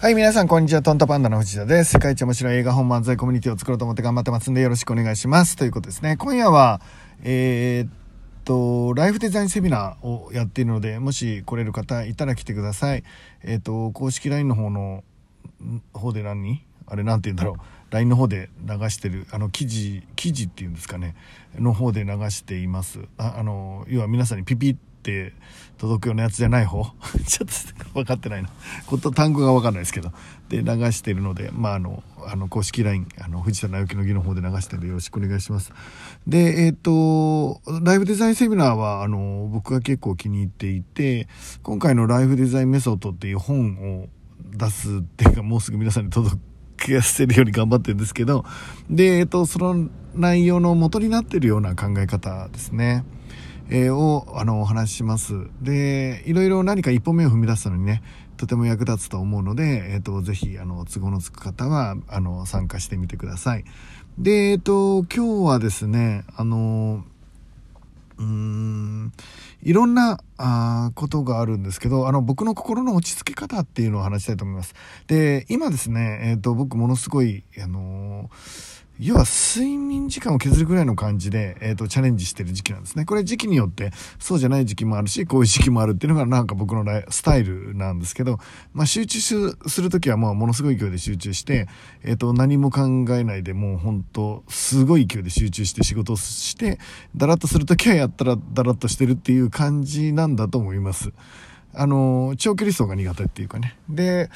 はい、皆さん、こんにちは。トントパンダの藤田です。世界一面白い映画本漫才コミュニティを作ろうと思って頑張ってますんで、よろしくお願いします。ということですね。今夜は、えー、っと、ライフデザインセミナーをやっているので、もし来れる方いたら来てください。えー、っと、公式 LINE の方の、方で何あれ、なんて言うんだろう。LINE の方で流してる、あの、記事、記事っていうんですかね、の方で流しています。ああの、要は皆さんにピピッって届くようなやつじゃない方？ちょっと分かってないな。こと単語が分かんないですけど。で流してるのでまああのあの公式 LINE あの藤田直樹の儀の方で流してるんでよろしくお願いします。でえっ、ー、とライフデザインセミナーはあの僕が結構気に入っていて今回のライフデザインメソッドっていう本を出すっていうかもうすぐ皆さんに届けせるように頑張ってるんですけどでえっ、とその内容の元になってるような考え方ですね。えー、をあのお話しします。でいろいろ何か一歩目を踏み出すのにねとても役立つと思うので、えーと、ぜひあの都合のつく方はあの参加してみてください。でえっ、ー、と今日はですねあのうーんいろんなあことがあるんですけどあの僕の心の落ち着け方っていうのを話したいと思います。で今ですね、えー、と僕ものすごいあのー要は睡眠時間を削るぐらいの感じで、えっ、ー、と、チャレンジしてる時期なんですね。これ時期によってそうじゃない時期もあるし、こういう時期もあるっていうのがなんか僕のスタイルなんですけど、まあ集中するときはもうものすごい勢いで集中して、えっ、ー、と、何も考えないでもう本当すごい勢いで集中して仕事をして、だらっとするときはやったらだらっとしてるっていう感じなんだと思います。あの、長距離走が苦手っていうかね。で、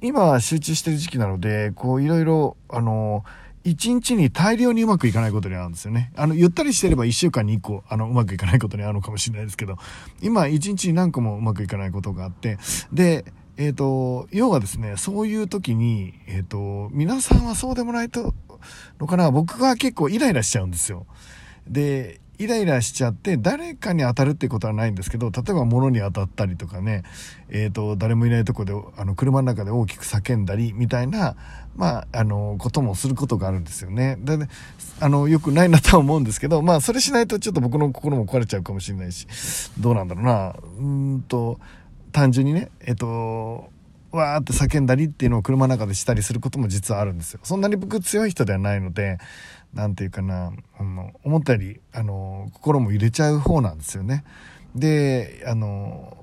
今は集中してる時期なので、こういろいろ、あの、一日に大量にうまくいかないことになるんですよね。あの、ゆったりしてれば一週間に一個、あの、うまくいかないことにあるのかもしれないですけど、今一日に何個もうまくいかないことがあって、で、えっ、ー、と、要はですね、そういう時に、えっ、ー、と、皆さんはそうでもないと、のかな、僕が結構イライラしちゃうんですよ。で、イライラしちゃって誰かに当たるってことはないんですけど例えば物に当たったりとかね、えーと、誰もいないとこであの車の中で大きく叫んだりみたいな、まあ、あのこともすることがあるんですよね。であのよくないなとは思うんですけど、まあ、それしないとちょっと僕の心も壊れちゃうかもしれないしどうなんだろうなうんと単純にねえっ、ー、とわーって叫んだりっていうのを車の中でしたりすることも実はあるんですよ。そんなに僕強い人ではないので、何て言うかな、あの思ったより、あの、心も入れちゃう方なんですよね。で、あの、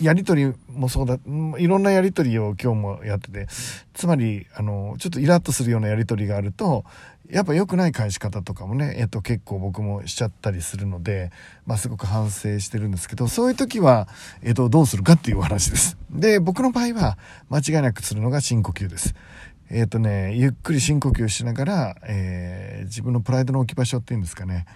やり取りもそうだ、いろんなやり取りを今日もやってて、つまり、あの、ちょっとイラッとするようなやり取りがあると、やっぱ良くない返し方とかもね、えっと、結構僕もしちゃったりするので、まあ、すごく反省してるんですけど、そういう時は、えっと、どうするかっていうお話です。で、僕の場合は、間違いなくするのが深呼吸です。えっ、とね、ゆっくり深呼吸しながら、えー、自分のプライドの置き場所っていうんですかね、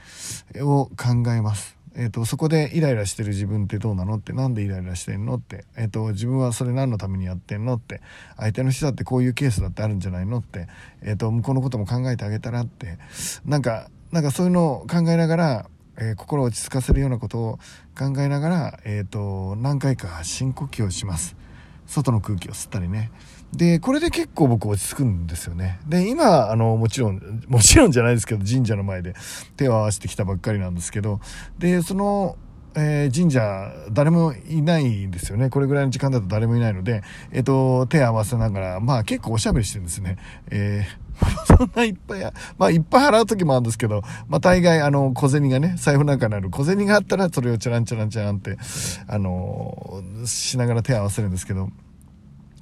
を考えます。えーと、そこでイライラしてる自分ってどうなのって何でイライラしてんのって、えーと、自分はそれ何のためにやってんのって相手の人だってこういうケースだってあるんじゃないのって、えーと、向こうのことも考えてあげたらってなんかなんかそういうのを考えながら、えー、心を落ち着かせるようなことを考えながら、えー、と何回か深呼吸をします。外の空気を吸ったりね。で、これで結構僕落ち着くんですよね。で、今、あの、もちろん、もちろんじゃないですけど、神社の前で手を合わせてきたばっかりなんですけど、で、その、えー、神社、誰もいないんですよね。これぐらいの時間だと誰もいないので、えっ、と、手合わせながら、まあ結構おしゃべりしてるんですね。えー、そんないっぱい、まあいっぱい払う時もあるんですけど、まあ大概あの小銭がね、財布なんかにある小銭があったらそれをチャランチャランチャランって、あのしながら手合わせるんですけど、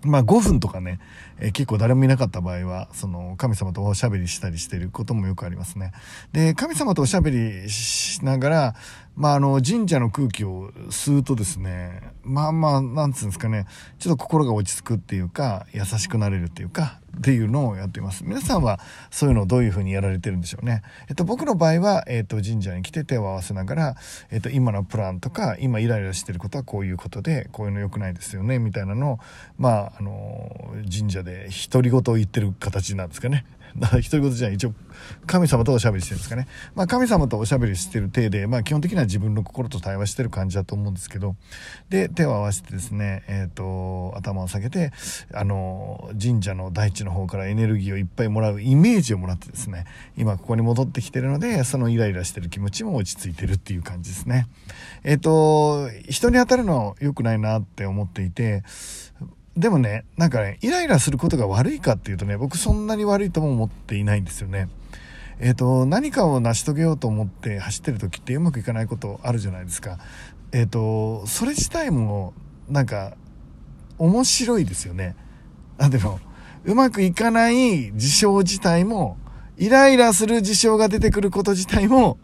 まあ5分とかね、えー、結構誰もいなかった場合は、その神様とおしゃべりしたりしてることもよくありますね。で、神様とおしゃべりしながら、まああの神社の空気を吸うとですね、まあまあ、なんつうんですかね、ちょっと心が落ち着くっていうか、優しくなれるっていうか、っていうのをやっています。皆さんはそういうのをどういうふうにやられてるんでしょうね。えっと、僕の場合は、えっと、神社に来て手を合わせながら、えっと、今のプランとか、今イライラしてることはこういうことで、こういうの良くないですよね、みたいなのを、まあ、あの、神社で独り言を言ってる形なんですかね。だから独り言じゃない、一応、神様とおしゃべりしてるんですかね。まあ、神様とおしゃべりしてる体で、まあ、基本的には自分の心と対話してる感じだと思うんですけど、で、手を合わせてですね、え、ー、と、頭を下げて、あの、神社の大地の方からエネルギーをいっぱいもらうイメージをもらってですね、今ここに戻ってきてるので、そのイライラしてる気持ちも落ち着いてるっていう感じですね。え、ー、と、人に当たるの良くないなって思っていて、でもね、なんかね、イライラすることが悪いかっていうとね、僕そんなに悪いとも思っていないんですよね。えっ、ー、と、何かを成し遂げようと思って走ってる時ってうまくいかないことあるじゃないですか。えっ、ー、と、それ自体も、なんか、面白いですよね。なんでも、うまくいかない事象自体も、イライラする事象が出てくること自体も、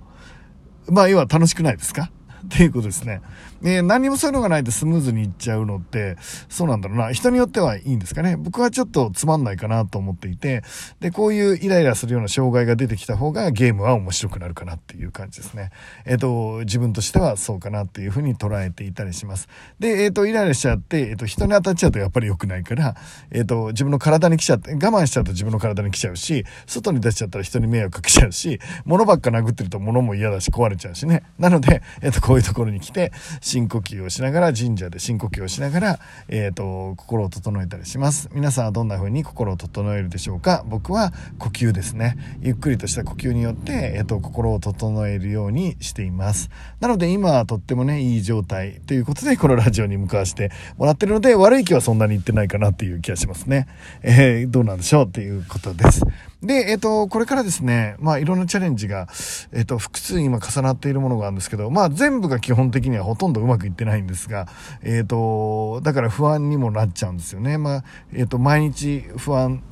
まあ、要は楽しくないですか？っていうことですね。えー、何もそういうのがないでスムーズにいっちゃうのって、そうなんだろうな。人によってはいいんですかね。僕はちょっとつまんないかなと思っていて、で、こういうイライラするような障害が出てきた方がゲームは面白くなるかなっていう感じですね。えっ、ー、と、自分としてはそうかなっていうふうに捉えていたりします。で、えっ、ー、と、イライラしちゃって、えっ、と、人に当たっちゃうとやっぱり良くないから、えっ、と、自分の体に来ちゃって、我慢しちゃうと自分の体に来ちゃうし、外に出しちゃったら人に迷惑かけちゃうし、物ばっか殴ってると物も嫌だし壊れちゃうしね。なので、えっ、と、こうういうところに来て、深呼吸をしながら、神社で深呼吸をしながら、え、ー、と、心を整えたりします。皆さんはどんな風に心を整えるでしょうか？僕は呼吸ですね。ゆっくりとした呼吸によって、えっ、ー、と、心を整えるようにしています。なので今はとってもね、いい状態ということで、このラジオに向かわせてもらってるので、悪い気はそんなに言ってないかなっていう気がしますね。えー、どうなんでしょう？っていうことです。で、えっ、ー、と、これからですね、まあ、いろんなチャレンジが、えっ、ー、と、複数今重なっているものがあるんですけど、まあ、全部が基本的にはほとんどうまくいってないんですが、えっ、ー、と、だから不安にもなっちゃうんですよね。まあ、えっ、と、毎日不安、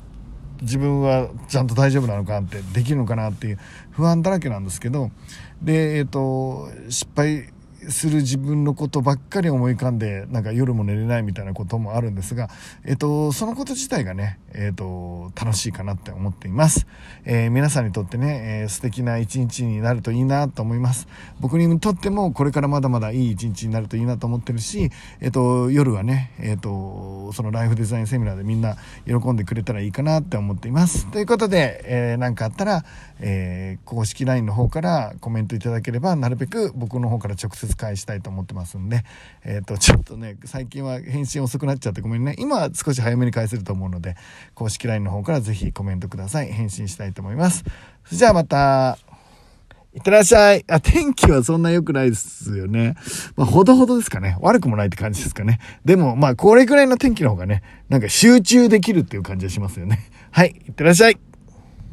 自分はちゃんと大丈夫なのかってできるのかなっていう不安だらけなんですけどでえっ、と失敗する自分のことばっかり思い浮かんでなんか夜も寝れないみたいなこともあるんですが、えっと、そのこと自体がね、えっと、楽しいかなって思っています、えー、皆さんにとってね、えー、素敵な一日になるといいなと思います。僕にとってもこれからまだまだいい一日になるといいなと思ってるし、えっと、夜はね、えっと、そのライフデザインセミナーでみんな喜んでくれたらいいかなって思っています。ということで、えー、かあったら、えー、公式 LINE の方からコメントいただければなるべく僕の方から直接返したいと思ってますんで、えっ、ー、と、ちょっとね、最近は返信遅くなっちゃってごめんね。今は少し早めに返せると思うので、公式 LINE の方からぜひコメントください。返信したいと思います。それじゃあまた。いってらっしゃい。あ、天気はそんな良くないですよね。まあ、ほどほどですかね。悪くもないって感じですかね。でも、まあ、これくらいの天気の方がね、なんか集中できるっていう感じがしますよね。はい、いってらっしゃい。